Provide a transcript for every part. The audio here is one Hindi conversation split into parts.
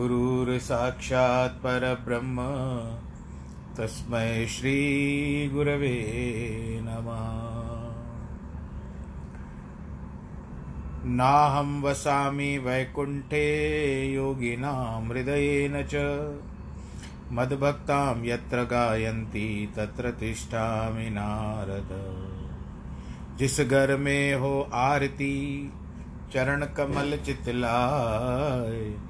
गुरुर्साक्षात् परब्रह्म। तस्मै श्रीगुरवे नमः। नाहं वसामि वैकुण्ठे योगिनां हृदयेन च। मद्भक्तां यत्र गायन्ति तत्र तिष्ठामि नारद। जिस घर में हो आरती, चरण कमल चितलाय।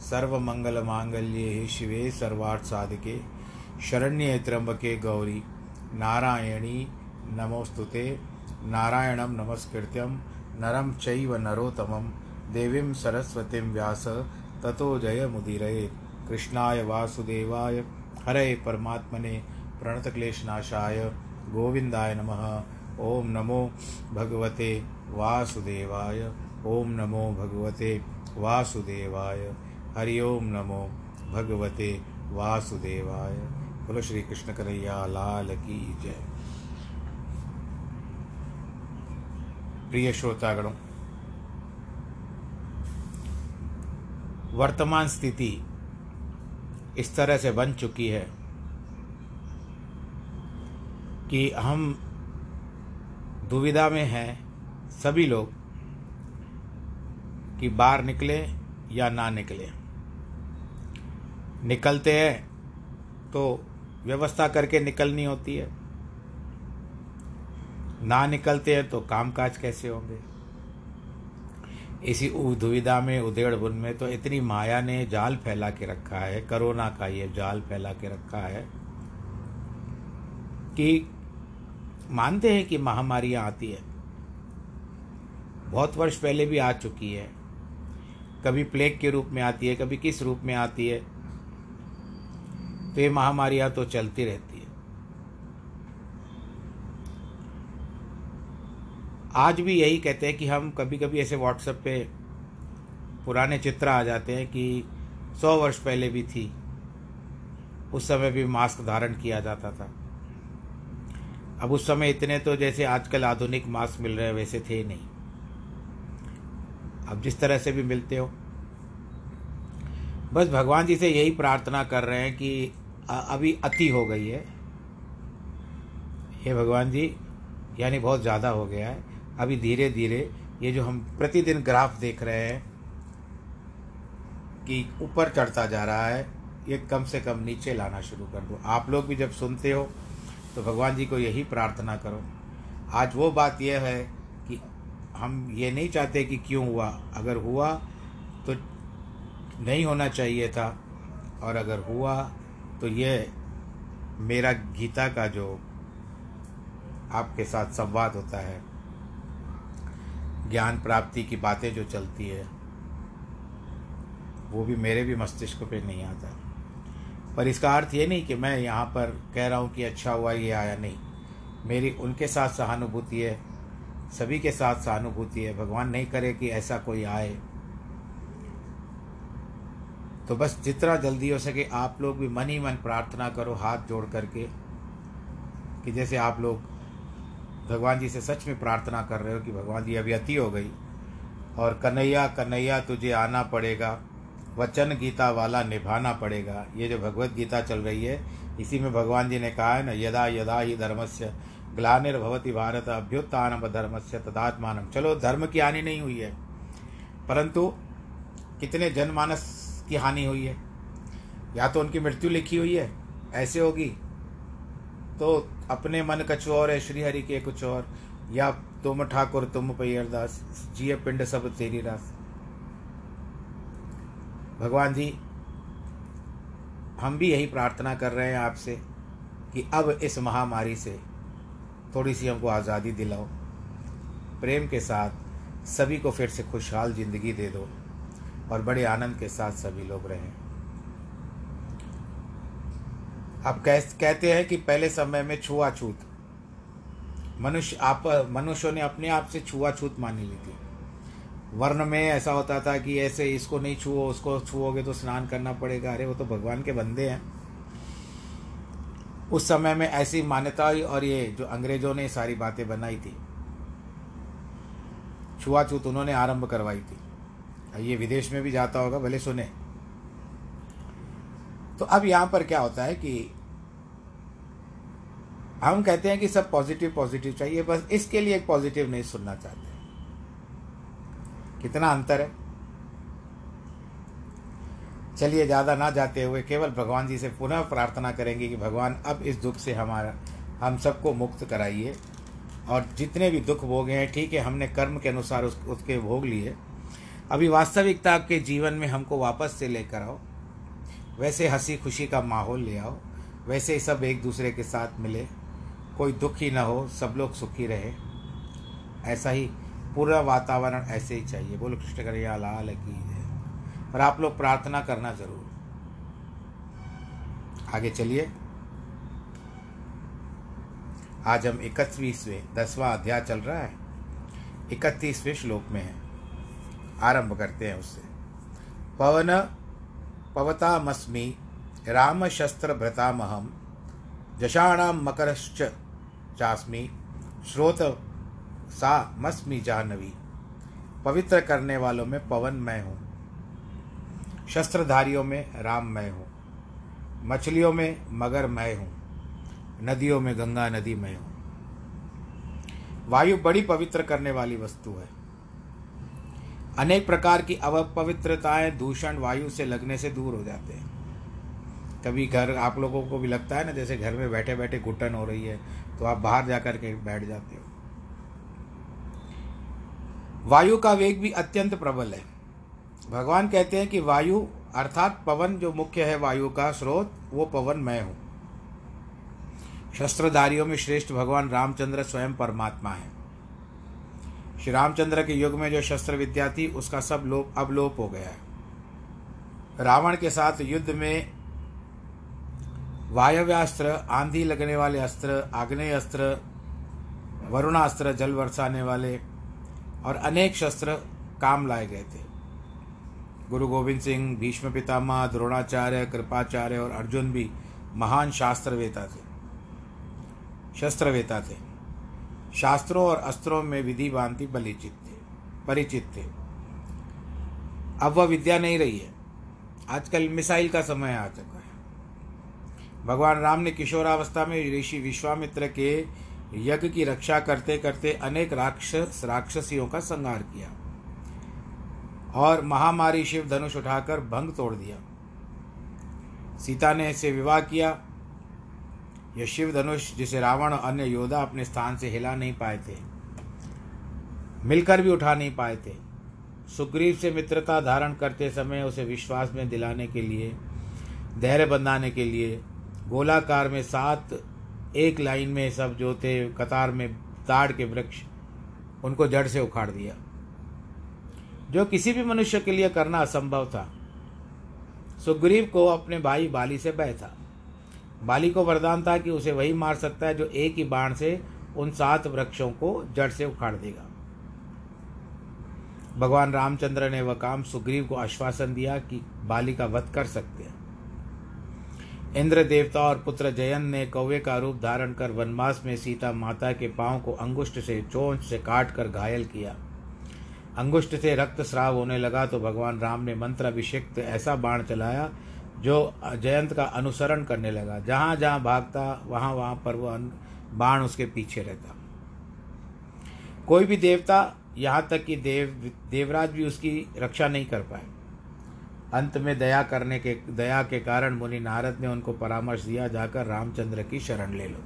सर्वमङ्गलमाङ्गल्ये शिवे सर्वार्थसाधिके शरण्ये त्र्यम्बके गौरी, नारायणी नमोऽस्तुते नारायणं नमस्कृत्यं, नरं चैव नरोत्तमं, देवीं सरस्वतीं व्यास, ततो जयमुदीरये कृष्णाय वासुदेवाय, हरे परमात्मने प्रणतक्लेशनाशाय, गोविन्दाय नमः। ॐ नमो भगवते वासुदेवाय ॐ नमो भगवते वासुदेवाय। हरि ओम नमो भगवते वासुदेवाय। बोलो श्री कृष्ण कन्हैया, लाल की जय। प्रिय श्रोतागणों, वर्तमान स्थिति इस तरह से बन चुकी है कि हम दुविधा में हैं सभी लोग कि बाहर निकले या ना निकले। निकलते हैं तो व्यवस्था करके निकलनी होती है। ना निकलते हैं तो कामकाज कैसे होंगे? इसी दुविधा में उधेड़ बुन में तो इतनी माया ने जाल फैला के रखा है, कोरोना का ये जाल फैला के रखा है, कि मानते हैं कि महामारियाँ आती है। बहुत वर्ष पहले भी आ चुकी है। कभी प्लेग के रूप में आती है, कभी किस रूप में आती है? तो ये महामारियाँ तो चलती रहती है। आज भी यही कहते हैं कि हम कभी कभी ऐसे व्हाट्सएप पे पुराने चित्र आ जाते हैं कि सौ वर्ष पहले भी थी, उस समय भी मास्क धारण किया जाता था। अब उस समय इतने तो जैसे आजकल आधुनिक मास्क मिल रहे हैं, वैसे थे नहीं। अब जिस तरह से भी मिलते हो। बस भगवान जी से यही प्रार्थना कर रहे हैं कि अभी अति हो गई है। हे भगवान जी, यानी बहुत ज़्यादा हो गया है। अभी धीरे धीरे ये जो हम प्रतिदिन ग्राफ देख रहे हैं कि ऊपर चढ़ता जा रहा है, ये कम से कम नीचे लाना शुरू कर दो। आप लोग भी जब सुनते हो तो भगवान जी को यही प्रार्थना करो। आज वो बात यह है कि हम ये नहीं चाहते कि क्यों हुआ। अगर हुआ तो नहीं होना चाहिए था, और अगर हुआ तो ये मेरा गीता का जो आपके साथ संवाद होता है, ज्ञान प्राप्ति की बातें जो चलती है, वो भी मेरे भी मस्तिष्क पे नहीं आता। पर इसका अर्थ ये नहीं कि मैं यहाँ पर कह रहा हूँ कि अच्छा हुआ, ये आया नहीं। मेरी, उनके साथ सहानुभूति है, सभी के साथ सहानुभूति है। भगवान नहीं करे कि ऐसा कोई आए। तो बस जितना जल्दी हो सके आप लोग भी मन ही मन प्रार्थना करो, हाथ जोड़ करके, कि जैसे आप लोग भगवान जी से सच में प्रार्थना कर रहे हो कि भगवान जी अभी अति हो गई, और कन्हैया कन्हैया तुझे आना पड़ेगा, वचन गीता वाला निभाना पड़ेगा। ये जो भगवत गीता चल रही है, इसी में भगवान जी ने कहा है ना, यदा यदा ही धर्मस्य ग्लानिर्भवती भारत अभ्युत्थान धर्मस्य तदात्मान चलो, धर्म की हानि नहीं हुई है, परंतु कितने जनमानस की हानि हुई है। या तो उनकी मृत्यु लिखी हुई है, ऐसे होगी। तो अपने मन कछु और है श्री हरि के कुछ और। या तुम ठाकुर, तुम पैरदास जिय पिंड सब तेरी रास। भगवान जी, हम भी यही प्रार्थना कर रहे हैं आपसे कि अब इस महामारी से थोड़ी सी हमको आज़ादी दिलाओ। प्रेम के साथ सभी को फिर से खुशहाल ज़िंदगी दे दो। और बड़े आनंद के साथ सभी लोग रहें। अब कह, कहते हैं कि पहले समय में छुआछूत। मनुष्य आप, मनुष्यों ने अपने आप से छुआछूत मानी ली थी। वर्ण में ऐसा होता था कि ऐसे इसको नहीं छुओ, उसको छुओगे तो स्नान करना पड़ेगा। अरे, वो तो भगवान के बंदे हैं। उस समय में ऐसी मान्यता और ये जो अंग्रेज़ों ने सारी बातें बनाई थी, छुआछूत उन्होंने आरंभ करवाई थी। ये विदेश में भी जाता होगा, भले सुने। तो अब यहाँ पर क्या होता है कि हम कहते हैं कि सब पॉजिटिव पॉजिटिव चाहिए, बस इसके लिए एक पॉजिटिव नहीं सुनना चाहते। कितना अंतर है। चलिए, ज़्यादा ना जाते हुए केवल भगवान जी से पुनः प्रार्थना करेंगे कि भगवान, अब इस दुख से हमारा, हम सबको मुक्त कराइए। और जितने भी दुख भोगे हैं, ठीक है, हमने कर्म के अनुसार उस, उसके भोग लिए। अभी वास्तविकता के जीवन में हमको वापस से लेकर आओ। वैसे हँसी खुशी का माहौल ले आओ। वैसे ही सब एक दूसरे के साथ मिले। कोई दुख ना हो, सब लोग सुखी रहे। ऐसा ही पूरा वातावरण ऐसे ही चाहिए। बोलो, कृष्ण करिया लाल की है। पर आप लोग प्रार्थना करना ज़रूर। आगे चलिए। आज हम इकतीसवें, दसवां अध्याय चल रहा है। इकतीसवें श्लोक में है। आरंभ करते हैं उससे। पवन, पवतामस्मि राम शस्त्र भ्रतामहम जशाणाम मकरश्च चास्मि, श्रोत सा मस्मी जानवी पवित्र करने वालों में पवन मैं हूँ। शस्त्रधारियों में राम मैं हूँ। मछलियों में मगर मैं हूँ। नदियों में गंगा नदी मैं हूँ। वायु बड़ी पवित्र करने वाली वस्तु है। अनेक प्रकार की अवपवित्रताएँ दूषण वायु से लगने से दूर हो जाते हैं। कभी घर, आप लोगों को भी लगता है ना, जैसे घर में बैठे बैठे घुटन हो रही है तो आप बाहर जाकर के बैठ जाते हो। वायु का वेग भी अत्यंत प्रबल है। भगवान कहते हैं कि वायु, अर्थात पवन जो मुख्य है वायु का स्रोत, वो पवन मैं हूँ। शस्त्रधारियों में श्रेष्ठ भगवान रामचंद्र स्वयं परमात्मा है। श्री रामचंद्र के युग में जो शस्त्र विद्या थी, उसका सब लोप, अवलोप हो गया है। रावण के साथ युद्ध में वायव्यास्त्र, आंधी लगने वाले अस्त्र, आग्नेय अस्त्र, वरुणास्त्र जल बरसाने वाले और अनेक शस्त्र काम लाए गए थे। गुरु गोविंद सिंह, भीष्म पितामह, द्रोणाचार्य, कृपाचार्य और अर्जुन भी महान शास्त्रवेता थे। शस्त्रवेता थे। शास्त्रों और अस्त्रों में विधि भांति परिचित थे परिचित थे। अब वह विद्या नहीं रही है। आजकल मिसाइल का समय आ चुका है। भगवान राम ने किशोरावस्था में ऋषि विश्वामित्र के यज्ञ की रक्षा करते करते अनेक राक्षस, राक्षसियों का संहार किया और महामारी शिव धनुष उठाकर भंग तोड़ दिया। सीता ने इसे विवाह किया। यह शिव धनुष, जिसे रावण और अन्य योद्धा अपने स्थान से हिला नहीं पाए थे, मिलकर भी उठा नहीं पाए थे। सुग्रीव से मित्रता धारण करते समय उसे विश्वास में दिलाने के लिए, धैर्य बंधाने के लिए, गोलाकार में सात, एक लाइन में सब जो थे कतार में ताड़ के वृक्ष उनको जड़ से उखाड़ दिया। जो किसी भी मनुष्य के लिए करना असंभव था, सुग्रीव को अपने भाई बाली से भय था। बाली को वरदान था कि उसे वही मार सकता है जो एक ही बाण से उन सात वृक्षों को जड़ से उखाड़ देगा। भगवान रामचंद्र ने वह काम सुग्रीव को आश्वासन दिया कि बाली का वध कर सकते हैं। इंद्र देवता और पुत्र जयन ने कौवे का रूप धारण कर वनवास में सीता माता के पाँव को अंगुष्ठ से चोंच से काट कर घायल किया। अंगुष्ठ से रक्त स्राव होने लगा तो भगवान राम ने मंत्र अभिषेक्त ऐसा बाण चलाया जो जयंत का अनुसरण करने लगा। जहाँ जहाँ भागता, वहाँ वहाँ पर वह बाण उसके पीछे रहता। कोई भी देवता, यहाँ तक कि देव, देवराज भी उसकी रक्षा नहीं कर पाए। अंत में दया करने के, दया के कारण मुनि नारद ने उनको परामर्श दिया, जाकर रामचंद्र की शरण ले लो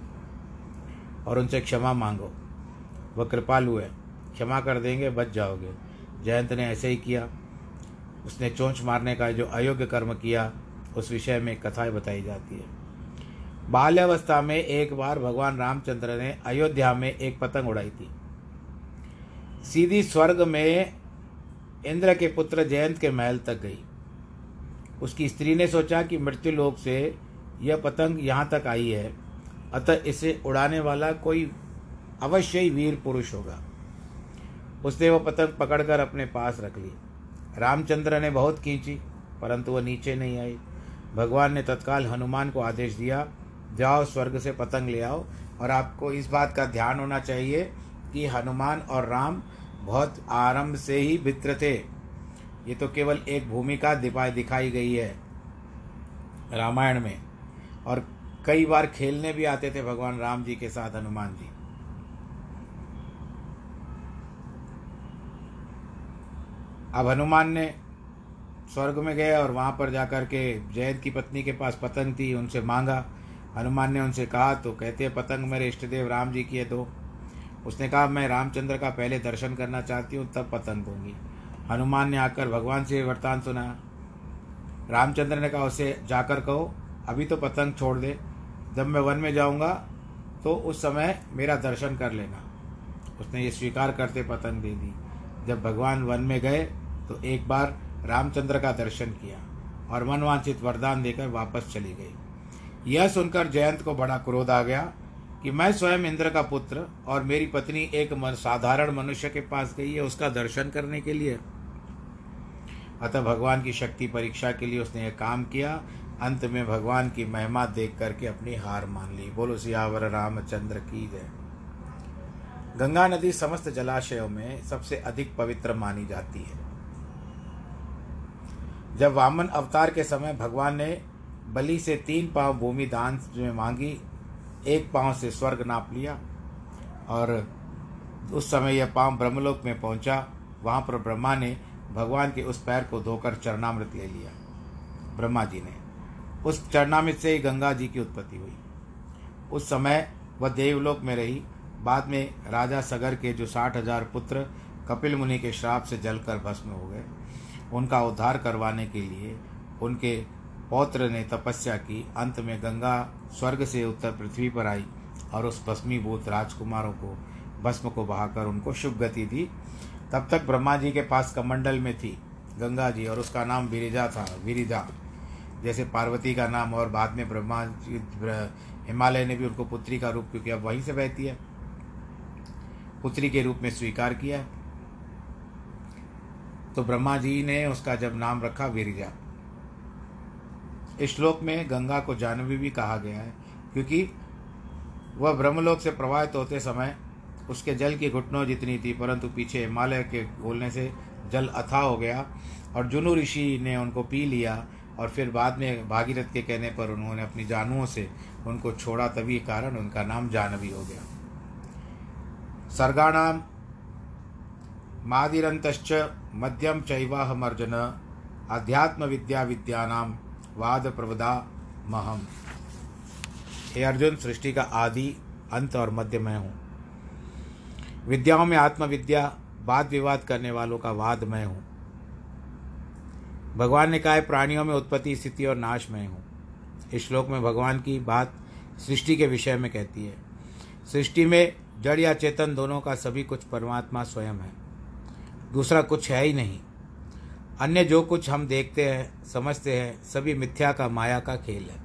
और उनसे क्षमा मांगो। वह कृपालु है। क्षमा कर देंगे, बच जाओगे। जयंत ने ऐसे ही किया। उसने चोंच मारने का जो अयोग्य कर्म किया उस विषय में कथाएँ बताई जाती है। बाल्यावस्था में एक बार भगवान रामचंद्र ने अयोध्या में एक पतंग उड़ाई थी। सीधी स्वर्ग में इंद्र के पुत्र जयंत के महल तक गई। उसकी स्त्री ने सोचा कि मृत्यु लोक से यह पतंग यहाँ तक आई है, अतः इसे उड़ाने वाला कोई अवश्य ही वीर पुरुष होगा। उसने वह पतंग पकड़कर अपने पास रख ली। रामचंद्र ने बहुत खींची, परंतु वह नीचे नहीं आई। भगवान ने तत्काल हनुमान को आदेश दिया, जाओ स्वर्ग से पतंग ले आओ। और आपको इस बात का ध्यान होना चाहिए कि हनुमान और राम बहुत आरंभ से ही मित्र थे। ये तो केवल एक भूमिका दिखाई दिखाई गई है रामायण में। और कई बार खेलने भी आते थे भगवान राम जी के साथ हनुमान जी। अब हनुमान ने स्वर्ग में गए और वहाँ पर जाकर के जैद की पत्नी के पास पतंग थी उनसे मांगा। हनुमान ने उनसे कहा तो कहते हैं, पतंग मेरे इष्टदेव राम जी की है, दो। उसने कहा, मैं रामचंद्र का पहले दर्शन करना चाहती हूँ, तब पतंग दूँगी। हनुमान ने आकर भगवान से वरदान सुना। रामचंद्र ने कहा, उसे जाकर कहो, अभी तो पतंग छोड़ दे। जब मैं वन में जाऊँगा तो उस समय मेरा दर्शन कर लेना। उसने ये स्वीकार करते पतंग दे दी। जब भगवान वन में गए तो एक बार रामचंद्र का दर्शन किया और मनवांचित वरदान देकर वापस चली गई। यह सुनकर जयंत को बड़ा क्रोध आ गया कि मैं स्वयं इंद्र का पुत्र और मेरी पत्नी एक साधारण मनुष्य के पास गई है उसका दर्शन करने के लिए। अतः भगवान की शक्ति परीक्षा के लिए उसने यह काम किया। अंत में भगवान की महिमा देख करके अपनी हार मान ली। बोलो, सियावर रामचंद्र की जय। गंगा नदी समस्त जलाशयों में सबसे अधिक पवित्र मानी जाती है। जब वामन अवतार के समय भगवान ने बलि से तीन पाँव भूमि दान में मांगी, एक पाँव से स्वर्ग नाप लिया और उस समय यह पाँव ब्रह्मलोक में पहुँचा। वहाँ पर ब्रह्मा ने भगवान के उस पैर को धोकर चरणामृत ले लिया। ब्रह्मा जी ने। उस चरणामृत से ही गंगा जी की उत्पत्ति हुई। उस समय वह देवलोक में रही। बाद में राजा सगर के जो साठ हज़ार पुत्र कपिल मुनि के श्राप से जलकर भस्म हो गए। उनका उद्धार करवाने के लिए उनके पौत्र ने तपस्या की। अंत में गंगा स्वर्ग से उत्तर पृथ्वी पर आई और उस भस्मीभूत राजकुमारों को, भस्म को बहाकर उनको शुभ गति दी। तब तक ब्रह्मा जी के पास कमंडल में थी गंगा जी और उसका नाम विरिजा था विरिजा जैसे पार्वती का नाम और बाद में ब्रह्मा जी हिमालय ने भी उनको पुत्री का रूप, क्योंकि अब वहीं से बहती है। पुत्री के रूप में स्वीकार किया। तो ब्रह्मा जी ने उसका जब नाम रखा विरिजा इस श्लोक में गंगा को जानवी भी कहा गया है, क्योंकि वह ब्रह्मलोक से प्रवाहित होते समय उसके जल की घुटनों जितनी थी, परंतु पीछे हिमालय के बोलने से जल अथा हो गया और जुनू ऋषि ने उनको पी लिया और फिर बाद में भागीरथ के कहने पर उन्होंने अपनी जानुओं से उनको छोड़ा, तभी कारण उनका नाम जानवी हो गया। सर्गाणाम मादिरंतश्च मध्यम चैवाहमर्जन अध्यात्म विद्या विद्यानाम वाद प्रवदा महम हे अर्जुन, सृष्टि का आदि अंत और मध्य मैं हूँ। विद्याओं में आत्मविद्या वाद विवाद करने वालों का वाद मैं हूँ। भगवान ने कहा है, प्राणियों में उत्पत्ति, स्थिति और नाश मैं हूँ। इस श्लोक में भगवान की बात सृष्टि के विषय में कहती है। सृष्टि में जड़ या चेतन दोनों का सभी कुछ परमात्मा स्वयं है। दूसरा कुछ है ही नहीं। अन्य जो कुछ हम देखते हैं, समझते हैं, सभी मिथ्या का, माया का खेल है।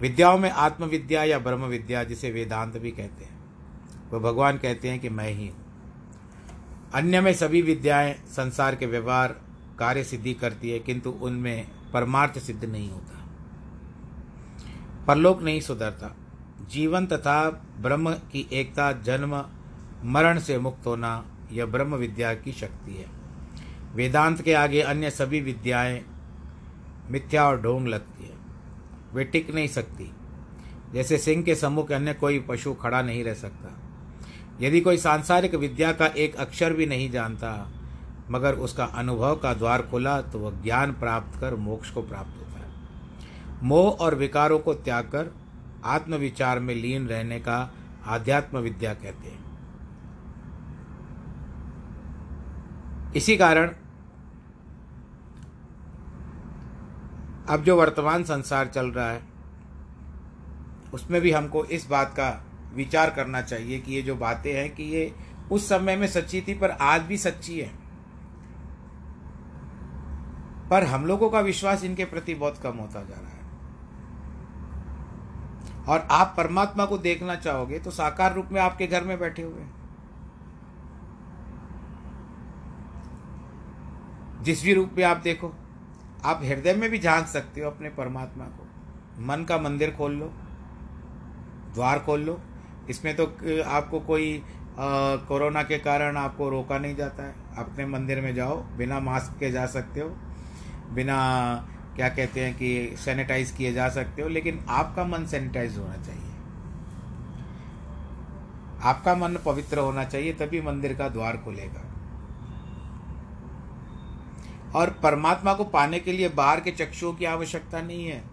विद्याओं में आत्मविद्या या ब्रह्म विद्या जिसे वेदांत भी कहते हैं। वह भगवान कहते हैं कि मैं ही हूँ। अन्य में सभी विद्याएँ, संसार के व्यवहार, कार्य सिद्धि करती है, किंतु उनमें परमार्थ सिद्ध नहीं होता। परलोक नहीं सुधरता। जीवन तथा ब्रह्म की एकता, जन्म, मरण से मुक्त होना यह ब्रह्म विद्या की शक्ति है। वेदांत के आगे अन्य सभी विद्याएँ मिथ्या और ढोंग लगती है। वे टिक नहीं सकती। जैसे सिंह के सम्मुख अन्य कोई पशु खड़ा नहीं रह सकता। यदि कोई सांसारिक विद्या का एक अक्षर भी नहीं जानता, मगर उसका अनुभव का द्वार खुला तो वह ज्ञान प्राप्त कर मोक्ष को प्राप्त होता है। मोह और विकारों को त्याग कर आत्मविचार में लीन रहने का आध्यात्म विद्या कहते हैं। इसी कारण अब जो वर्तमान संसार चल रहा है, उसमें भी हमको इस बात का विचार करना चाहिए कि ये जो बातें हैं कि ये उस समय में सच्ची थी, पर आज भी सच्ची है। पर हम लोगों का विश्वास इनके प्रति बहुत कम होता जा रहा है। और आप परमात्मा को देखना चाहोगे तो साकार रूप में आपके घर में बैठे हुए जिस भी रूप में आप देखो, आप हृदय में भी झाँक सकते हो अपने परमात्मा को। मन का मंदिर खोल लो, द्वार खोल लो। इसमें तो आपको कोई कोरोना के कारण आपको रोका नहीं जाता है। अपने मंदिर में जाओ, बिना मास्क के जा सकते हो, बिना, क्या कहते हैं कि सैनिटाइज किए जा सकते हो, लेकिन आपका मन सैनिटाइज होना चाहिए। आपका मन पवित्र होना चाहिए, तभी मंदिर का द्वार खुलेगा। और परमात्मा को पाने के लिए बाहर के चक्षुओं की आवश्यकता नहीं है।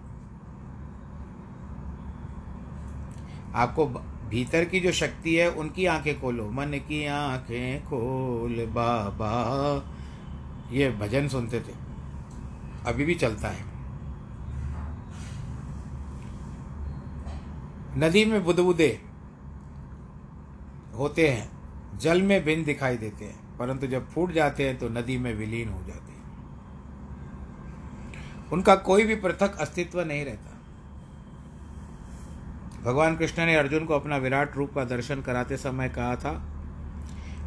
आपको भीतर की जो शक्ति है, उनकी आँखें खोलो। मन की आँखें खोल, बाबा। ये भजन सुनते थे। अभी भी चलता है। नदी में बुदबुदे होते हैं। जल में बिन दिखाई देते हैं। परंतु जब फूट जाते हैं तो नदी में विलीन हो जाते हैं। उनका कोई भी पृथक अस्तित्व नहीं रहता। भगवान कृष्ण ने अर्जुन को अपना विराट रूप का दर्शन कराते समय कहा था,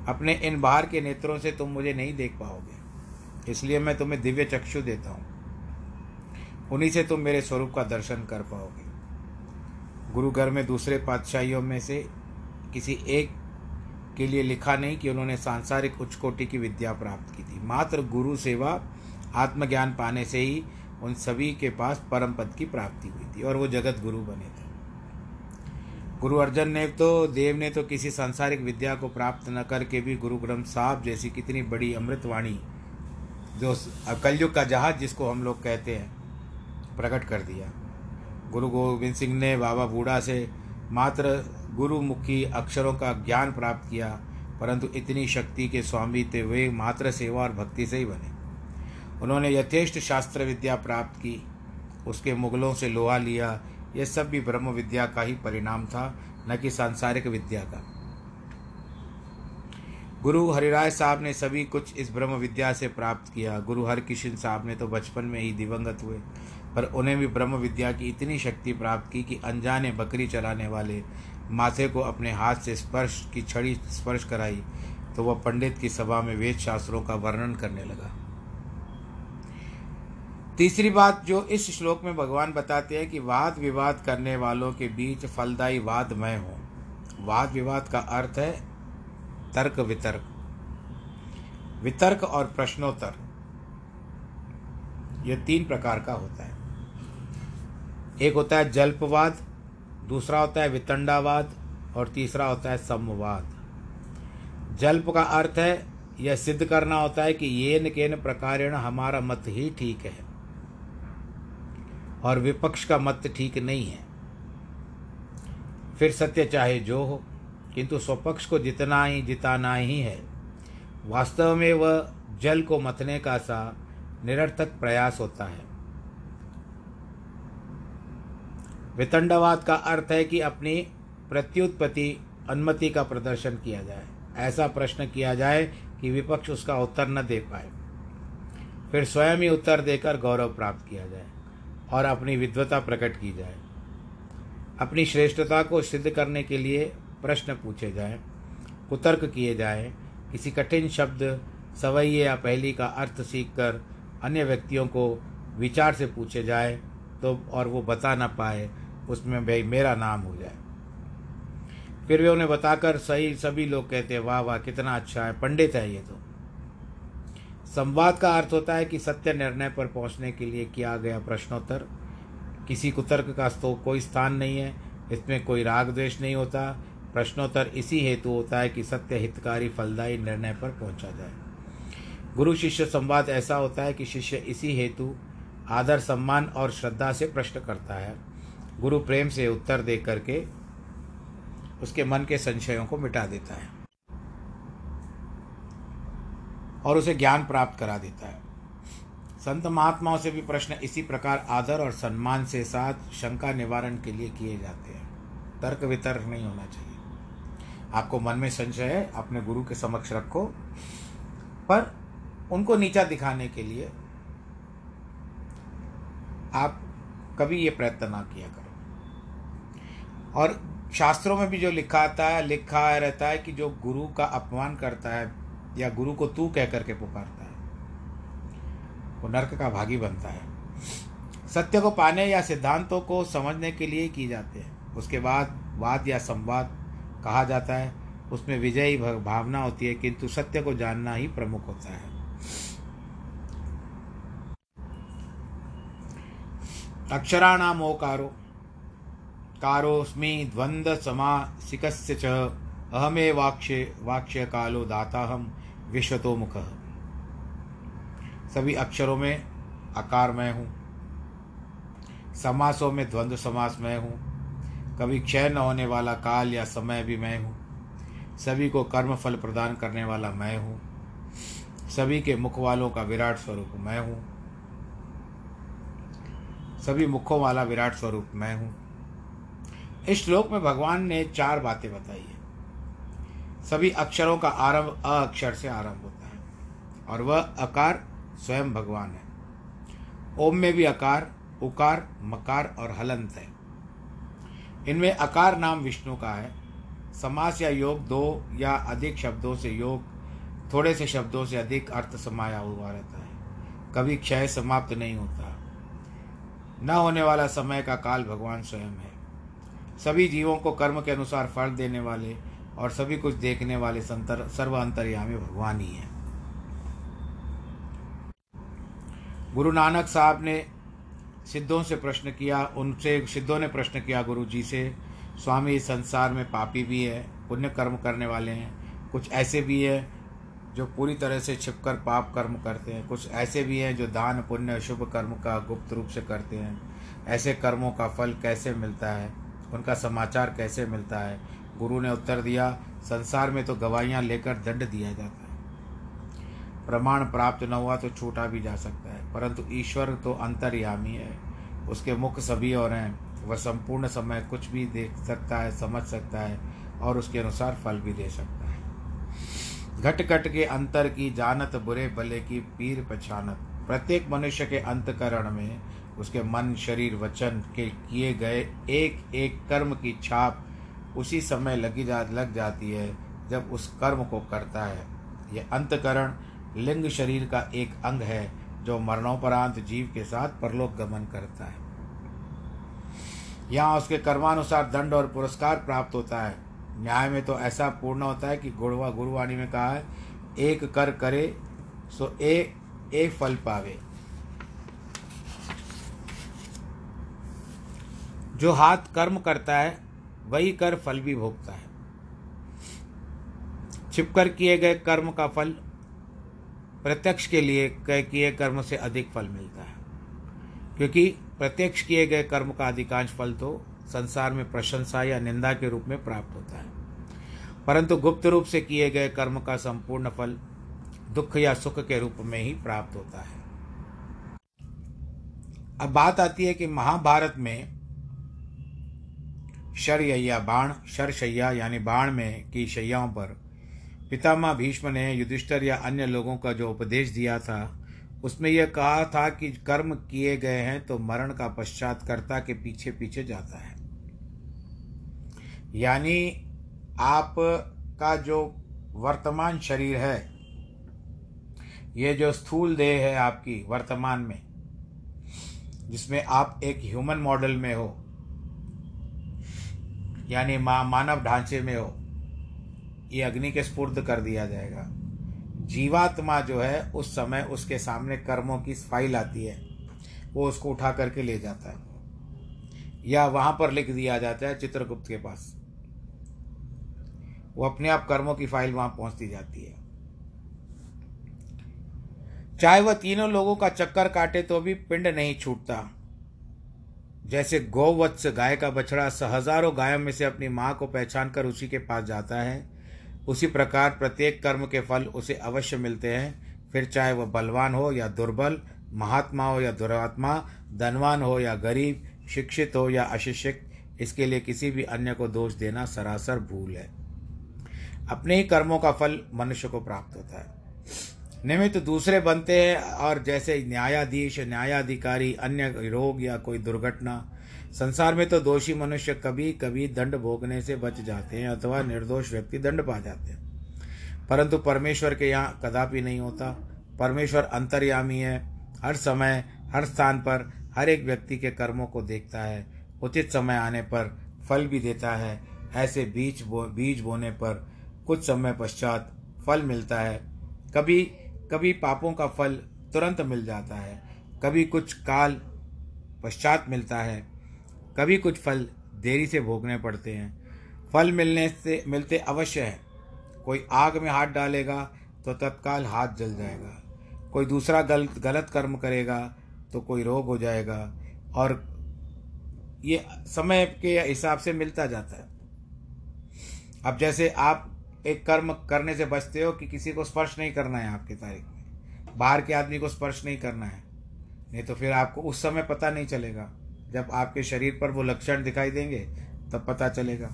अपने इन बाहर के नेत्रों से तुम मुझे नहीं देख पाओगे, इसलिए मैं तुम्हें दिव्य चक्षु देता हूँ। उन्हीं से तुम मेरे स्वरूप का दर्शन कर पाओगे। गुरु घर में दूसरे पातशाहियों में से किसी एक के लिए लिखा नहीं कि उन्होंने सांसारिक उच्च कोटि की विद्या प्राप्त की थी। मात्र गुरु सेवा, आत्मज्ञान पाने से ही उन सभी के पास परम पद की प्राप्ति हुई थी और वो जगत गुरु बने थे। गुरु अर्जन ने तो देव ने तो किसी सांसारिक विद्या को प्राप्त न करके भी गुरु ग्रंथ साहब जैसी कितनी बड़ी अमृतवाणी जो कलयुग का जहाज़ जिसको हम लोग कहते हैं, प्रकट कर दिया। गुरु गोविंद सिंह ने बाबा बूढ़ा से मात्र गुरुमुखी अक्षरों का ज्ञान प्राप्त किया, परंतु इतनी शक्ति के स्वामी थे, वे मात्र सेवा और भक्ति से ही बने। उन्होंने यथेष्ट शास्त्र विद्या प्राप्त की। उसके मुगलों से लोहा लिया। यह सब भी ब्रह्म विद्या का ही परिणाम था, न कि सांसारिक विद्या का। गुरु हरिराय साहब ने सभी कुछ इस ब्रह्म विद्या से प्राप्त किया। गुरु हरकिशन साहब ने तो बचपन में ही दिवंगत हुए, पर उन्हें भी ब्रह्म विद्या की इतनी शक्ति प्राप्त की कि अनजाने बकरी चलाने वाले माथे को अपने हाथ से स्पर्श की छड़ी स्पर्श कराई तो वह पंडित की सभा में वेद शास्त्रों का वर्णन करने लगा। तीसरी बात जो इस श्लोक में भगवान बताते हैं कि वाद विवाद करने वालों के बीच फलदायी वाद मैं हूँ। वाद विवाद का अर्थ है तर्क वितर्क। वितर्क और प्रश्नोत्तर। यह तीन प्रकार का होता है। एक होता है जल्पवाद, दूसरा होता है वितंडावाद और तीसरा होता है समवाद। जल्प का अर्थ है यह सिद्ध करना होता है कि ये न केन प्रकारेण हमारा मत ही ठीक है। और विपक्ष का मत ठीक नहीं है। फिर सत्य चाहे जो हो, किंतु स्वपक्ष को जितना ही जिताना ही है। वास्तव में वह जल को मतने का सा निरर्थक प्रयास होता है। वितंडवाद का अर्थ है कि अपनी प्रत्युत्पत्ति, अनुमति का प्रदर्शन किया जाए। ऐसा प्रश्न किया जाए कि विपक्ष उसका उत्तर न दे पाए। फिर स्वयं ही उत्तर देकर गौरव प्राप्त किया जाए। और अपनी विद्वता प्रकट की जाए। अपनी श्रेष्ठता को सिद्ध करने के लिए प्रश्न पूछे जाए कुतर्क किए जाए। किसी कठिन शब्द, सवैये या पहली का अर्थ सीखकर अन्य व्यक्तियों को विचार से पूछे जाए तो और वो बता ना पाए, उसमें भाई मेरा नाम हो जाए। फिर वे उन्हें बताकर सही, सभी लोग कहते हैं, वाह वाह, कितना अच्छा है, पंडित है ये तो। संवाद का अर्थ होता है कि सत्य निर्णय पर पहुँचने के लिए किया गया प्रश्नोत्तर। किसी कुतर्क का तो कोई स्थान नहीं है, इसमें कोई राग द्वेष नहीं होता। प्रश्नोत्तर इसी हेतु होता है कि सत्य हितकारी फलदायी निर्णय पर पहुँचा जाए। गुरु शिष्य संवाद ऐसा होता है कि शिष्य इसी हेतु आदर, सम्मान और श्रद्धा से प्रश्न करता है। गुरु प्रेम से उत्तर दे करके उसके मन के संशयों को मिटा देता है। और उसे ज्ञान प्राप्त करा देता है। संत महात्माओं से भी प्रश्न इसी प्रकार आदर और सम्मान से साथ शंका निवारण के लिए किए जाते हैं। तर्क वितर्क नहीं होना चाहिए। आपको मन में संशय है, अपने गुरु के समक्ष रखो। पर उनको नीचा दिखाने के लिए आप कभी ये प्रयत्न ना किया करो। और शास्त्रों में भी जो लिखा आता है, लिखा रहता है कि जो गुरु का अपमान करता है या गुरु को तू कह करके पुकारता है। वो नरक का भागी बनता है। सत्य को पाने या सिद्धांतों को समझने के लिए की जाते हैं। उसके बाद वाद या संवाद कहा जाता है। उसमें विजयी भावना होती है, किंतु सत्य को जानना ही प्रमुख होता है। अक्षराणाम ओकारो कारोस्मी द्वंद्व समासिकस्य च। अहमे वाक्ष्य वाक्ष्य कालो दाता हम विश्वतो मुख। सभी अक्षरों में आकार मैं हूँ। समासों में द्वंद्व समास मैं हूँ। कभी क्षय न होने वाला काल या समय भी मैं हूँ। सभी को कर्म फल प्रदान करने वाला मैं हूँ। सभी के मुख वालों का विराट स्वरूप मैं हूँ। सभी मुखों वाला विराट स्वरूप मैं हूँ। इस श्लोक में भगवान ने चार बातें बताई है। सभी अक्षरों का आरंभ अ अक्षर से आरंभ होता है। और वह अकार स्वयं भगवान है। ओम में भी अकार, उकार, मकार और हलंत है। इनमें अकार नाम विष्णु का है। समास या योग दो या अधिक शब्दों से योग, थोड़े से शब्दों से अधिक अर्थ समाया हुआ रहता है। कभी क्षय समाप्त नहीं होता। न होने वाला समय का काल भगवान स्वयं है। सभी जीवों को कर्म के अनुसार फल देने वाले और सभी कुछ देखने वाले संतर सर्व अंतर्यामी भगवान ही हैं। गुरु नानक साहब ने सिद्धों से प्रश्न किया, उनसे सिद्धों ने प्रश्न किया गुरु जी से, स्वामी इस संसार में पापी भी है, पुण्य कर्म करने वाले हैं, कुछ ऐसे भी हैं जो पूरी तरह से छिपकर पाप कर्म करते हैं, कुछ ऐसे भी हैं जो दान, पुण्य, शुभ कर्म का गुप्त रूप से करते हैं। ऐसे कर्मों का फल कैसे मिलता है? उनका समाचार कैसे मिलता है? गुरु ने उत्तर दिया, संसार में तो गवाहियाँ लेकर दंड दिया जाता है। प्रमाण प्राप्त न हुआ तो छूटा भी जा सकता है, परंतु ईश्वर तो अंतर्यामी है। उसके मुख सभी और हैं, वह संपूर्ण समय कुछ भी देख सकता है, समझ सकता है, और उसके अनुसार फल भी दे सकता है। घट घट के अंतर की जानत बुरे भले की पीर पछानत। प्रत्येक मनुष्य के अंतकरण में उसके मन, शरीर, वचन के किए गए एक एक कर्म की छाप उसी समय लगी जा, लग जाती है जब उस कर्म को करता है। यह अंतकरण लिंग शरीर का एक अंग है, जो मरणोपरांत जीव के साथ परलोक गमन करता है। यहाँ उसके कर्मानुसार दंड और पुरस्कार प्राप्त होता है। न्याय में तो ऐसा पूर्ण होता है कि गुरुवा, गुरुवाणी में कहा है, एक कर करे, सो ए एक फल पावे। जो हाथ कर्म करता है वही कर फल भी भोगता है। छिपकर किए गए कर्म का फल प्रत्यक्ष के लिए किए कर्म से अधिक फल मिलता है। क्योंकि प्रत्यक्ष किए गए कर्म का अधिकांश फल तो संसार में प्रशंसा या निंदा के रूप में प्राप्त होता है। परंतु गुप्त रूप से किए गए कर्म का संपूर्ण फल दुख या सुख के रूप में ही प्राप्त होता है। अब बात आती है कि महाभारत में शरय्या बाण शरशैया यानी बाण में की शैयाओं पर। पितामह भीष्म ने युधिष्ठर या अन्य लोगों का जो उपदेश दिया था, उसमें यह कहा था कि कर्म किए गए हैं तो मरण का पश्चात कर्ता के पीछे पीछे जाता है। यानी आप का जो वर्तमान शरीर है, ये जो स्थूल देह है आपकी वर्तमान में, जिसमें आप एक ह्यूमन मॉडल में हो यानी मा, मानव ढांचे में हो ये अग्नि के स्फूर्त कर दिया जाएगा। जीवात्मा जो है उस समय उसके सामने कर्मों की फ़ाइल आती है। वो उसको उठा करके ले जाता है। या वहाँ पर लिख दिया जाता है चित्रगुप्त के पास। वो अपने आप कर्मों की फ़ाइल वहाँ पहुँचती जाती है। चाहे वह तीनों लोगों का चक्कर काटे तो भी पिंड नहीं छूटता। जैसे गौवत्स गाय का बछड़ा हज़ारों गायों में से अपनी माँ को पहचान कर उसी के पास जाता है, उसी प्रकार प्रत्येक कर्म के फल उसे अवश्य मिलते हैं। फिर चाहे वह बलवान हो या दुर्बल, महात्मा हो या दुरात्मा, धनवान हो या गरीब, शिक्षित हो या अशिक्षित, इसके लिए किसी भी अन्य को दोष देना सरासर भूल है। अपने ही कर्मों का फल मनुष्य को प्राप्त होता है। निमित्त दूसरे बनते हैं और जैसे न्यायाधीश, न्यायाधिकारी, अन्य रोग या कोई दुर्घटना, संसार में तो दोषी मनुष्य कभी कभी दंड भोगने से बच जाते हैं अथवा निर्दोष व्यक्ति दंड पा जाते हैं। परंतु परमेश्वर के यहाँ कदापि नहीं होता। परमेश्वर अंतर्यामी है, हर समय, हर स्थान पर, हर एक व्यक्ति के कर्मों को देखता है, उचित समय आने पर फल भी देता है, ऐसे बीज बो, बीज बोने पर कुछ समय पश्चात फल मिलता है। कभी कभी पापों का फल तुरंत मिल जाता है, कभी कुछ काल पश्चात मिलता है, कभी कुछ फल देरी से भोगने पड़ते हैं। फल मिलने से, मिलते अवश्य है। कोई आग में हाथ डालेगा तो तत्काल हाथ जल जाएगा। कोई दूसरा गलत गलत कर्म करेगा तो कोई रोग हो जाएगा। और ये समय के हिसाब से मिलता जाता है। अब जैसे आप एक कर्म करने से बचते हो कि किसी को स्पर्श नहीं करना है आपकी तारीख में। बाहर के आदमी को स्पर्श नहीं करना है। नहीं तो फिर आपको उस समय पता नहीं चलेगा। जब आपके शरीर पर वो लक्षण दिखाई देंगे, तब पता चलेगा।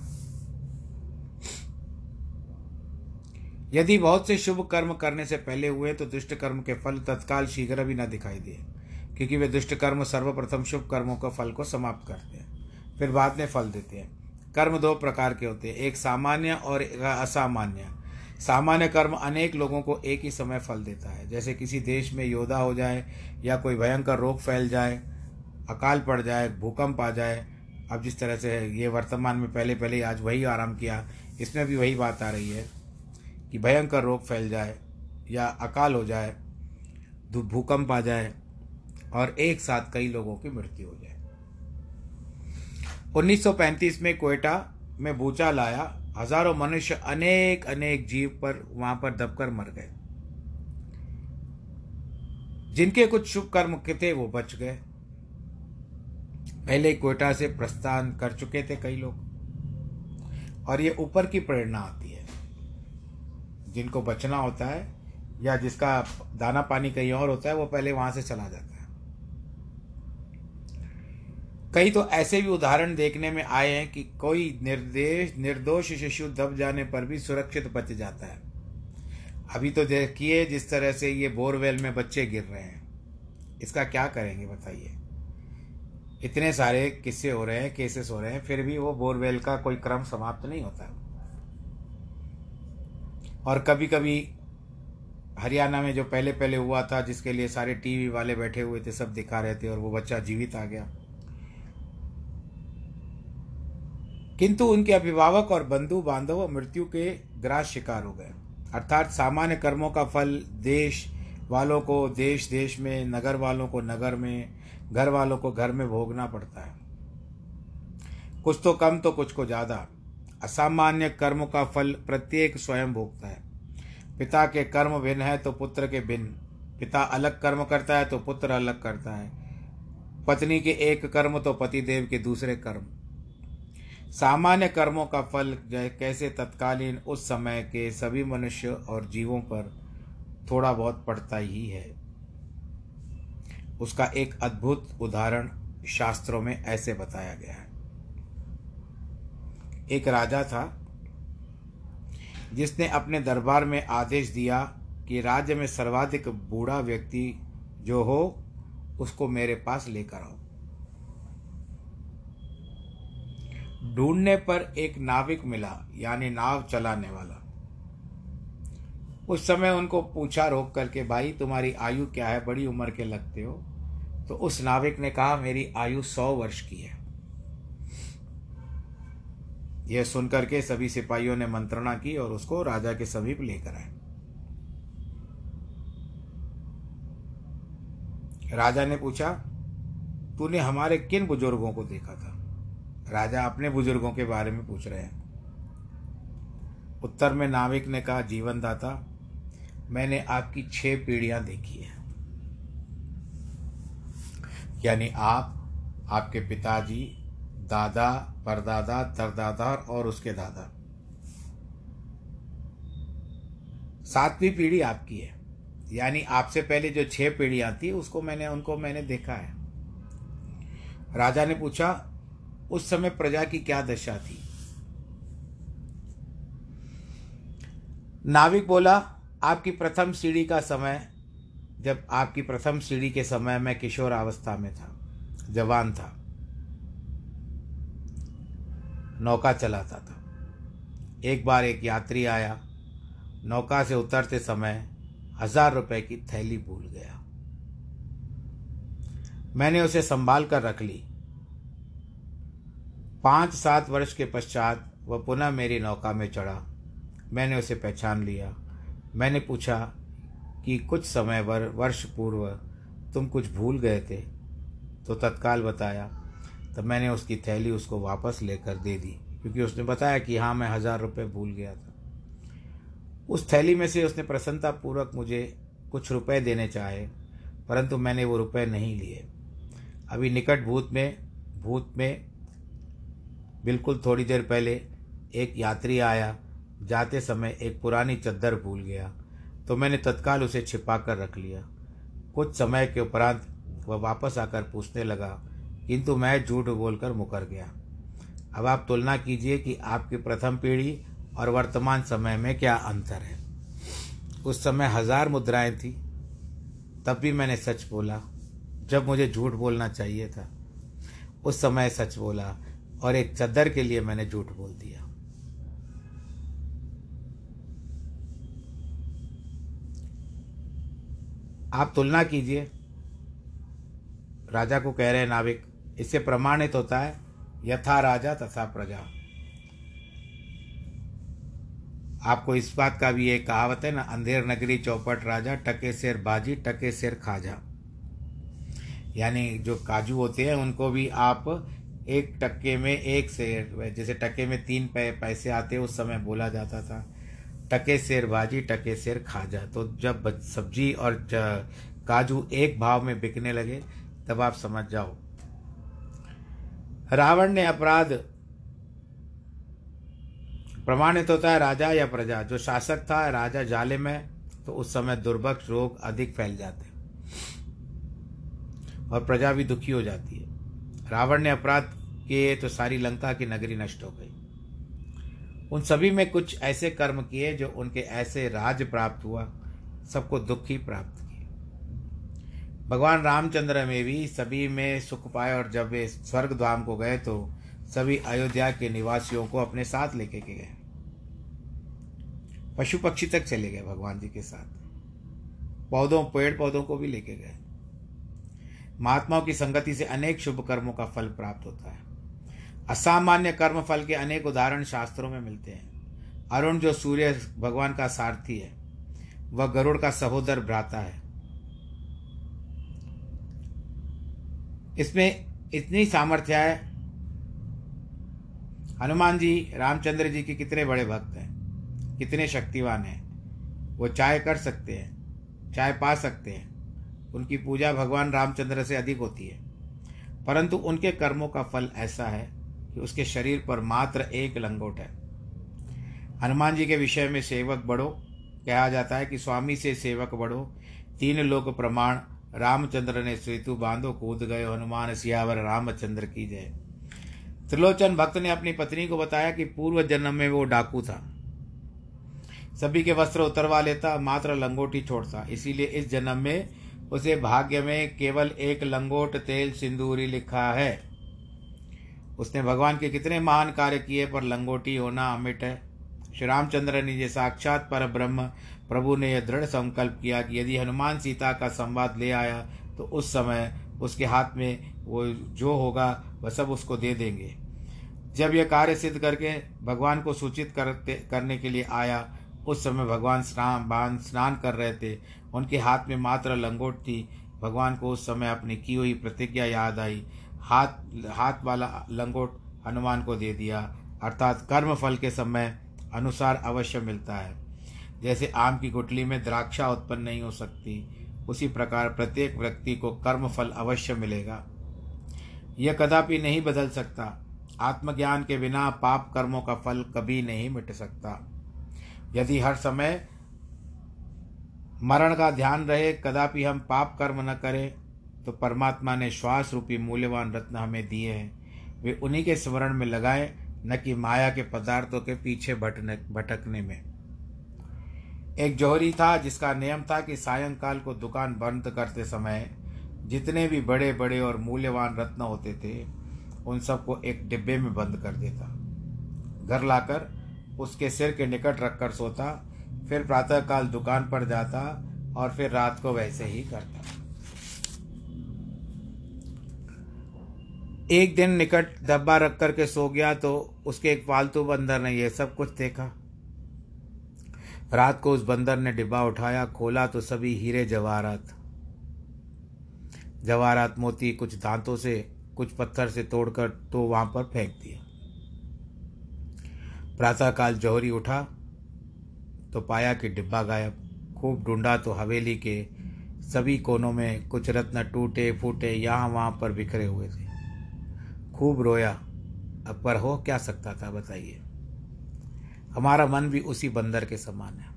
यदि बहुत से शुभ कर्म करने से पहले हुए तो दुष्ट कर्म के फल तत्काल शीघ्र भी न दिखाई दिए, क्योंकि वे दुष्ट कर्म सर्वप्रथम शुभ कर्मों का फल को समाप्त करते हैं। फिर बाद में फल देते हैं। कर्म दो प्रकार के होते हैं। एक सामान्य और एक असामान्य। सामान्य कर्म अनेक लोगों को एक ही समय फल देता है। जैसे किसी देश में योद्धा हो जाए या कोई भयंकर रोग फैल जाए, अकाल पड़ जाए, भूकंप आ जाए, अब जिस तरह से ये वर्तमान में पहले पहले आज वही आराम किया, इसमें भी वही बात आ रही है कि भयंकर रोग फैल जाए या अकाल हो जाए भूकंप आ जाए और एक साथ कई लोगों की मृत्यु हो जाए। 1935 में कोयटा में भूचाल आया हज़ारों मनुष्य अनेक अनेक जीव पर वहाँ पर दबकर मर गए। जिनके कुछ शुभ कर्म के थे, वो बच गए। पहले कोयटा से प्रस्थान कर चुके थे कई लोग। और ये ऊपर की प्रेरणा आती है। जिनको बचना होता है, या जिसका दाना पानी कहीं और होता है, वो पहले वहाँ से चला जाता है। कई तो ऐसे भी उदाहरण देखने में आए हैं कि कोई निर्देश, निर्दोष शिशु दब जाने पर भी सुरक्षित बच जाता है। अभी तो देखिए जिस तरह से ये बोरवेल में बच्चे गिर रहे हैं। इसका क्या करेंगे बताइए? इतने सारे किस्से हो रहे हैं केसेस हो रहे हैं, फिर भी वो बोरवेल का कोई क्रम समाप्त नहीं होता। और कभी कभी हरियाणा में जो पहले पहले हुआ था, जिसके लिए सारे टीवी वाले बैठे हुए थे, सब दिखा रहे थे और वो बच्चा जीवित आ गया। किंतु उनके अभिभावक और बंधु बांधव मृत्यु के ग्रास शिकार हो गए। अर्थात सामान्य कर्मों का फल देश वालों को देश देश में, नगर वालों को नगर में, घर वालों को घर में भोगना पड़ता है। कुछ तो कम तो कुछ को ज़्यादा। असामान्य कर्म का फल प्रत्येक स्वयं भोगता है। पिता के कर्म भिन्न है तो पुत्र के भिन्न। पिता अलग कर्म करता है तो पुत्र अलग करता है। पत्नी के एक कर्म तो पतिदेव के दूसरे कर्म। सामान्य कर्मों का फल कैसे तत्कालीन उस समय के सभी मनुष्य और जीवों पर थोड़ा बहुत पड़ता ही है। उसका एक अद्भुत उदाहरण शास्त्रों में ऐसे बताया गया है। एक राजा था, जिसने अपने दरबार में आदेश दिया कि राज्य में सर्वाधिक बूढ़ा व्यक्ति जो हो, उसको मेरे पास लेकर आओ। ढूँढने पर एक नाविक मिला, यानी नाव चलाने वाला। उस समय उनको पूछा रोक करके, भाई, तुम्हारी आयु क्या है? बड़ी उम्र के लगते हो? तो उस नाविक ने कहा, मेरी आयु सौ वर्ष की है। यह सुनकर के सभी सिपाहियों ने मंत्रणा की और उसको राजा के समीप लेकर आए। राजा ने पूछा, तूने हमारे किन बुज़ुर्गों को देखा था? राजा अपने बुज़ुर्गों के बारे में पूछ रहे हैं। उत्तर में नाविक ने कहा, जीवन दाता, मैंने आपकी छह पीढ़ियाँ देखी है। यानी आप, आपके पिताजी, दादा, परदादा, तरदादा और उसके दादा। सातवीं पीढ़ी आपकी है। यानी आपसे पहले जो छह पीढ़ियाँ थी, उसको मैंने, उनको मैंने देखा है। राजा ने पूछा उस समय प्रजा की क्या दशा थी? नाविक बोला, आपकी प्रथम सीढ़ी का समय, जब आपकी प्रथम सीढ़ी के समय मैं किशोर अवस्था में था, जवान था। नौका चलाता था। एक बार एक यात्री आया, नौका से उतरते समय हज़ार रुपए की थैली भूल गया। मैंने उसे संभाल कर रख ली। पाँच सात वर्ष के पश्चात वह पुनः मेरी नौका में चढ़ा। मैंने उसे पहचान लिया। मैंने पूछा कि कुछ समय वर, वर्ष पूर्व तुम कुछ भूल गए थे? तो तत्काल बताया। तब मैंने उसकी थैली उसको वापस लेकर दे दी, क्योंकि उसने बताया कि हाँ मैं हज़ार रुपये भूल गया था। उस थैली में से उसने प्रसन्नतापूर्वक मुझे कुछ रुपए देने चाहे, परंतु मैंने वो रुपए नहीं लिए। अभी निकट भूत में भूत में बिल्कुल थोड़ी देर पहले एक यात्री आया, जाते समय एक पुरानी चद्दर भूल गया तो मैंने तत्काल उसे छिपा कर रख लिया। कुछ समय के उपरांत वह वापस आकर पूछने लगा, किंतु मैं झूठ बोलकर मुकर गया। अब आप तुलना कीजिए कि आपकी प्रथम पीढ़ी और वर्तमान समय में क्या अंतर है? उस समय हज़ार मुद्राएँ थी। तब भी मैंने सच बोला, जब मुझे झूठ बोलना चाहिए था। उस समय सच बोला और एक चद्दर के लिए मैंने झूठ बोल दिया। आप तुलना कीजिए। राजा को कह रहे हैं नाविक, इससे प्रमाणित होता है, यथा राजा तथा प्रजा। आपको इस बात का भी एक कहावत है ना, अंधेर नगरी चौपट राजा, टके सिर बाजी, टके सिर खाजा। यानी जो काजू होते हैं, उनको भी आप एक टक्के में एक शेर, जैसे टके में तीन पैसे आते, उस समय बोला जाता था। टके शेर भाजी टके शेर खाजा। तो जब सब्ज़ी और काजू एक भाव में बिकने लगे, तब आप समझ जाओ। रावण ने अपराध, प्रमाणित होता है राजा या प्रजा। जो शासक था, राजा जाले में तो उस समय दुर्भक्ष रोग अधिक फैल जाते। और प्रजा भी दुखी हो जाती है। रावण ने अपराध किए तो सारी लंका की नगरी नष्ट हो गई। उन सभी में कुछ ऐसे कर्म किए जो उनके ऐसे राज प्राप्त हुआ, सबको दुख ही प्राप्त किए। भगवान रामचंद्र में भी सभी में सुख पाए और जब वे स्वर्ग धाम को गए तो सभी अयोध्या के निवासियों को अपने साथ लेके के गए। पशु पक्षी तक चले गए भगवान जी के साथ। पौधों, पेड़ पौधों को भी लेके गए। महात्माओं की संगति से अनेक शुभ कर्मों का फल प्राप्त होता है। असामान्य कर्म फल के अनेक उदाहरण शास्त्रों में मिलते हैं। अरुण जो सूर्य भगवान का सारथी है, वह गरुड़ का सहोदर भ्राता है। इसमें इतनी सामर्थ्य है। हनुमान जी, रामचंद्र जी के कितने बड़े भक्त हैं, कितने शक्तिवान हैं। वो चाय कर सकते हैं, चाय पा सकते हैं। उनकी पूजा भगवान रामचंद्र से अधिक होती है। परंतु उनके कर्मों का फल ऐसा है कि उसके शरीर पर मात्र एक लंगोट है। हनुमान जी के विषय में सेवक बढ़ो, कहा जाता है कि स्वामी से सेवक बढ़ो। तीन लोक प्रमाण, रामचंद्र ने सेतु बांधो, कूद गए हनुमान, सियावर, रामचंद्र की जय। त्रिलोचन भक्त ने अपनी पत्नी को बताया कि पूर्व जन्म में वो डाकू था। सभी के वस्त्र उतरवा लेता, मात्र लंगोटी छोड़ता। इसीलिए इस जन्म में उसे भाग्य में केवल एक लंगोट तेल सिंदूरी लिखा है। उसने भगवान के कितने महान कार्य किए पर लंगोटी होना अमिट है। श्री रामचंद्र ने ये साक्षात पर ब्रह्म प्रभु ने यह दृढ़ संकल्प किया कि यदि हनुमान सीता का संवाद ले आया तो उस समय उसके हाथ में वो जो होगा, वह सब उसको दे देंगे। जब यह कार्य सिद्ध करके भगवान को सूचित करते, करने के लिए आया, उस समय भगवान स्नान बान स्नान कर रहे थे। उनके हाथ में मात्र लंगोट थी। भगवान को उस समय अपनी की हुई प्रतिज्ञा याद आई। हाथ हाथ वाला लंगोट हनुमान को दे दिया। अर्थात कर्म फल के समय अनुसार अवश्य मिलता है। जैसे आम की गुटली में द्राक्षा उत्पन्न नहीं हो सकती, उसी प्रकार प्रत्येक व्यक्ति को कर्म फल अवश्य मिलेगा। यह कदापि नहीं बदल सकता। आत्मज्ञान के बिना पाप कर्मों का फल कभी नहीं मिट सकता। यदि हर समय मरण का ध्यान रहे, कदापि हम पाप कर्म न करें तो परमात्मा ने श्वास रूपी मूल्यवान रत्न हमें दिए हैं। वे उन्हीं के स्मरण में लगाए, न कि माया के पदार्थों के पीछे भटने, भटकने में। एक जौहरी था जिसका नियम था कि सायंकाल को दुकान बंद करते समय जितने भी बड़े बड़े और मूल्यवान रत्न होते थे, उन सबको एक डिब्बे में बंद कर देता। घर लाकर उसके सिर के निकट रखकर सोता फिर प्रातःकाल दुकान पर जाता और फिर रात को वैसे ही करता। एक दिन निकट डब्बा रख करके सो गया तो उसके एक पालतू बंदर ने यह सब कुछ देखा। रात को उस बंदर ने डिब्बा उठाया, खोला तो सभी हीरे जवाहरात। जवाहरात मोती कुछ दांतों से, कुछ पत्थर से तोड़कर तो वहाँ पर फेंक दिया। प्रातःकाल जौहरी उठा तो पाया कि डिब्बा गायब, खूब ढूंढा तो हवेली के सभी कोनों में कुछ रत्न टूटे, फूटे, यहाँ वहाँ पर बिखरे हुए थे। खूब रोया, अब पर हो क्या सकता था बताइए। हमारा मन भी उसी बंदर के समान है।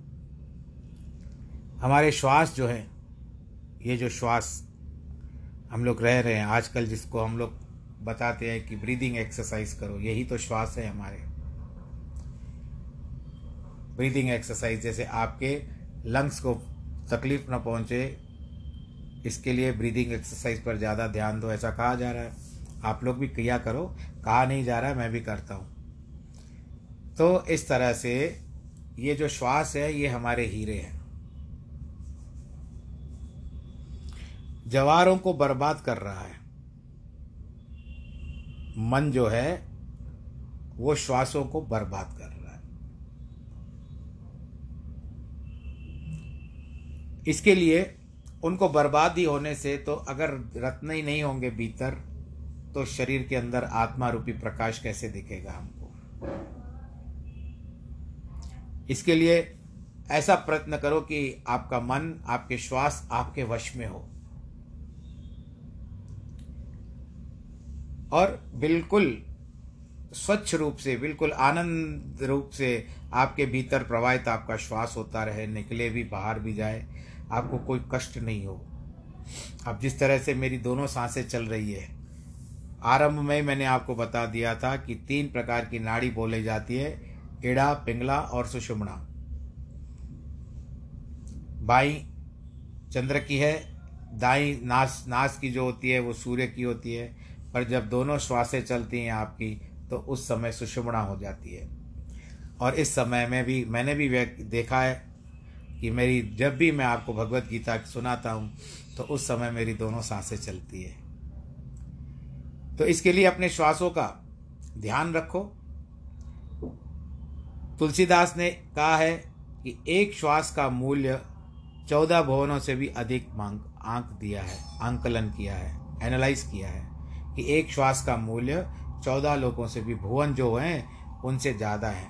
हमारे श्वास जो है, ये जो श्वास हम लोग रह रहे हैं, आजकल जिसको हम लोग बताते हैं कि ब्रीदिंग एक्सरसाइज करो, यही तो श्वास है हमारे। ब्रीदिंग एक्सरसाइज जैसे आपके लंग्स को तकलीफ़ न पहुँचे, इसके लिए ब्रीदिंग एक्सरसाइज पर ज़्यादा ध्यान दो, ऐसा कहा जा रहा है। आप लोग भी किया करो, कहा नहीं जा रहा है मैं भी करता हूँ। तो इस तरह से ये जो श्वास है, ये हमारे हीरे हैं। जवारों को बर्बाद कर रहा है। मन जो है, वो श्वासों को बर्बाद कर रहा है। इसके लिए उनको बर्बाद ही होने से तो अगर रत्न ही नहीं होंगे भीतर तो शरीर के अंदर आत्मा रूपी प्रकाश कैसे दिखेगा हमको? इसके लिए ऐसा प्रयत्न करो कि आपका मन, आपके श्वास आपके वश में हो। और बिल्कुल स्वच्छ रूप से, बिल्कुल आनंद रूप से आपके भीतर प्रवाहित आपका श्वास होता रहे, निकले भी, बाहर भी जाए। आपको कोई कष्ट नहीं हो। अब जिस तरह से मेरी दोनों साँसें चल रही है, आरंभ में मैंने आपको बता दिया था कि तीन प्रकार की नाड़ी बोली जाती है इड़ा पिंगला और सुषुमणा। बाई चंद्र की है, दाई नास नास की जो होती है वो सूर्य की होती है, पर जब दोनों श्वासें चलती हैं आपकी तो उस समय सुषुमणा हो जाती है। और इस समय में भी मैंने भी देखा है कि मेरी, जब भी मैं आपको भगवत गीता सुनाता हूँ तो उस समय मेरी दोनों साँसें चलती है। तो इसके लिए अपने श्वासों का ध्यान रखो। तुलसीदास ने कहा है कि एक श्वास का मूल्य चौदह भवनों से भी अधिक मांग, आंक दिया है, आंकलन किया है एनालाइज किया है कि एक श्वास का मूल्य चौदह लोगों से भी, भुवन जो हैं, उनसे ज़्यादा है।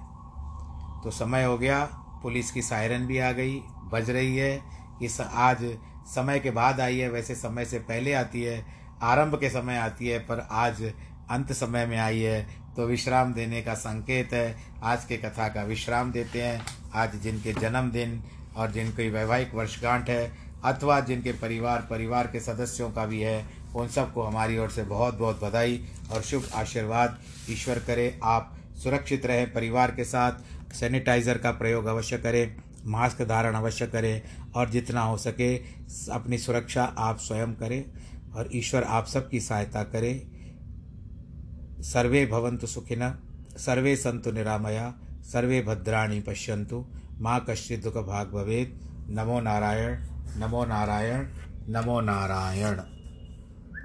तो समय हो गया पुलिस की सायरन भी आ गई, बज रही है। कि आज समय के बाद आई है, वैसे समय से पहले आती है, आरंभ के समय आती है, पर आज अंत समय में आई है। तो विश्राम देने का संकेत है, आज के कथा का विश्राम देते हैं। आज जिनके जन्मदिन और जिनकी वैवाहिक वर्षगांठ है, अथवा जिनके परिवार परिवार के सदस्यों का भी है, उन सबको हमारी ओर से बहुत बहुत बधाई और शुभ आशीर्वाद। ईश्वर करे, आप सुरक्षित रहें परिवार के साथ सैनिटाइज़र का प्रयोग अवश्य करें, मास्क धारण अवश्य करें और जितना हो सके अपनी सुरक्षा आप स्वयं करें और ईश्वर आप सबकी सहायता करे। सर्वे भवन्तु सुखिन सर्वे सन्तु निरामया, सर्वे भद्राणि पश्यन्तु। माँ कश्चित् दुःख भाग भवेत्। नमो नारायण नमो नारायण नमो नारायण।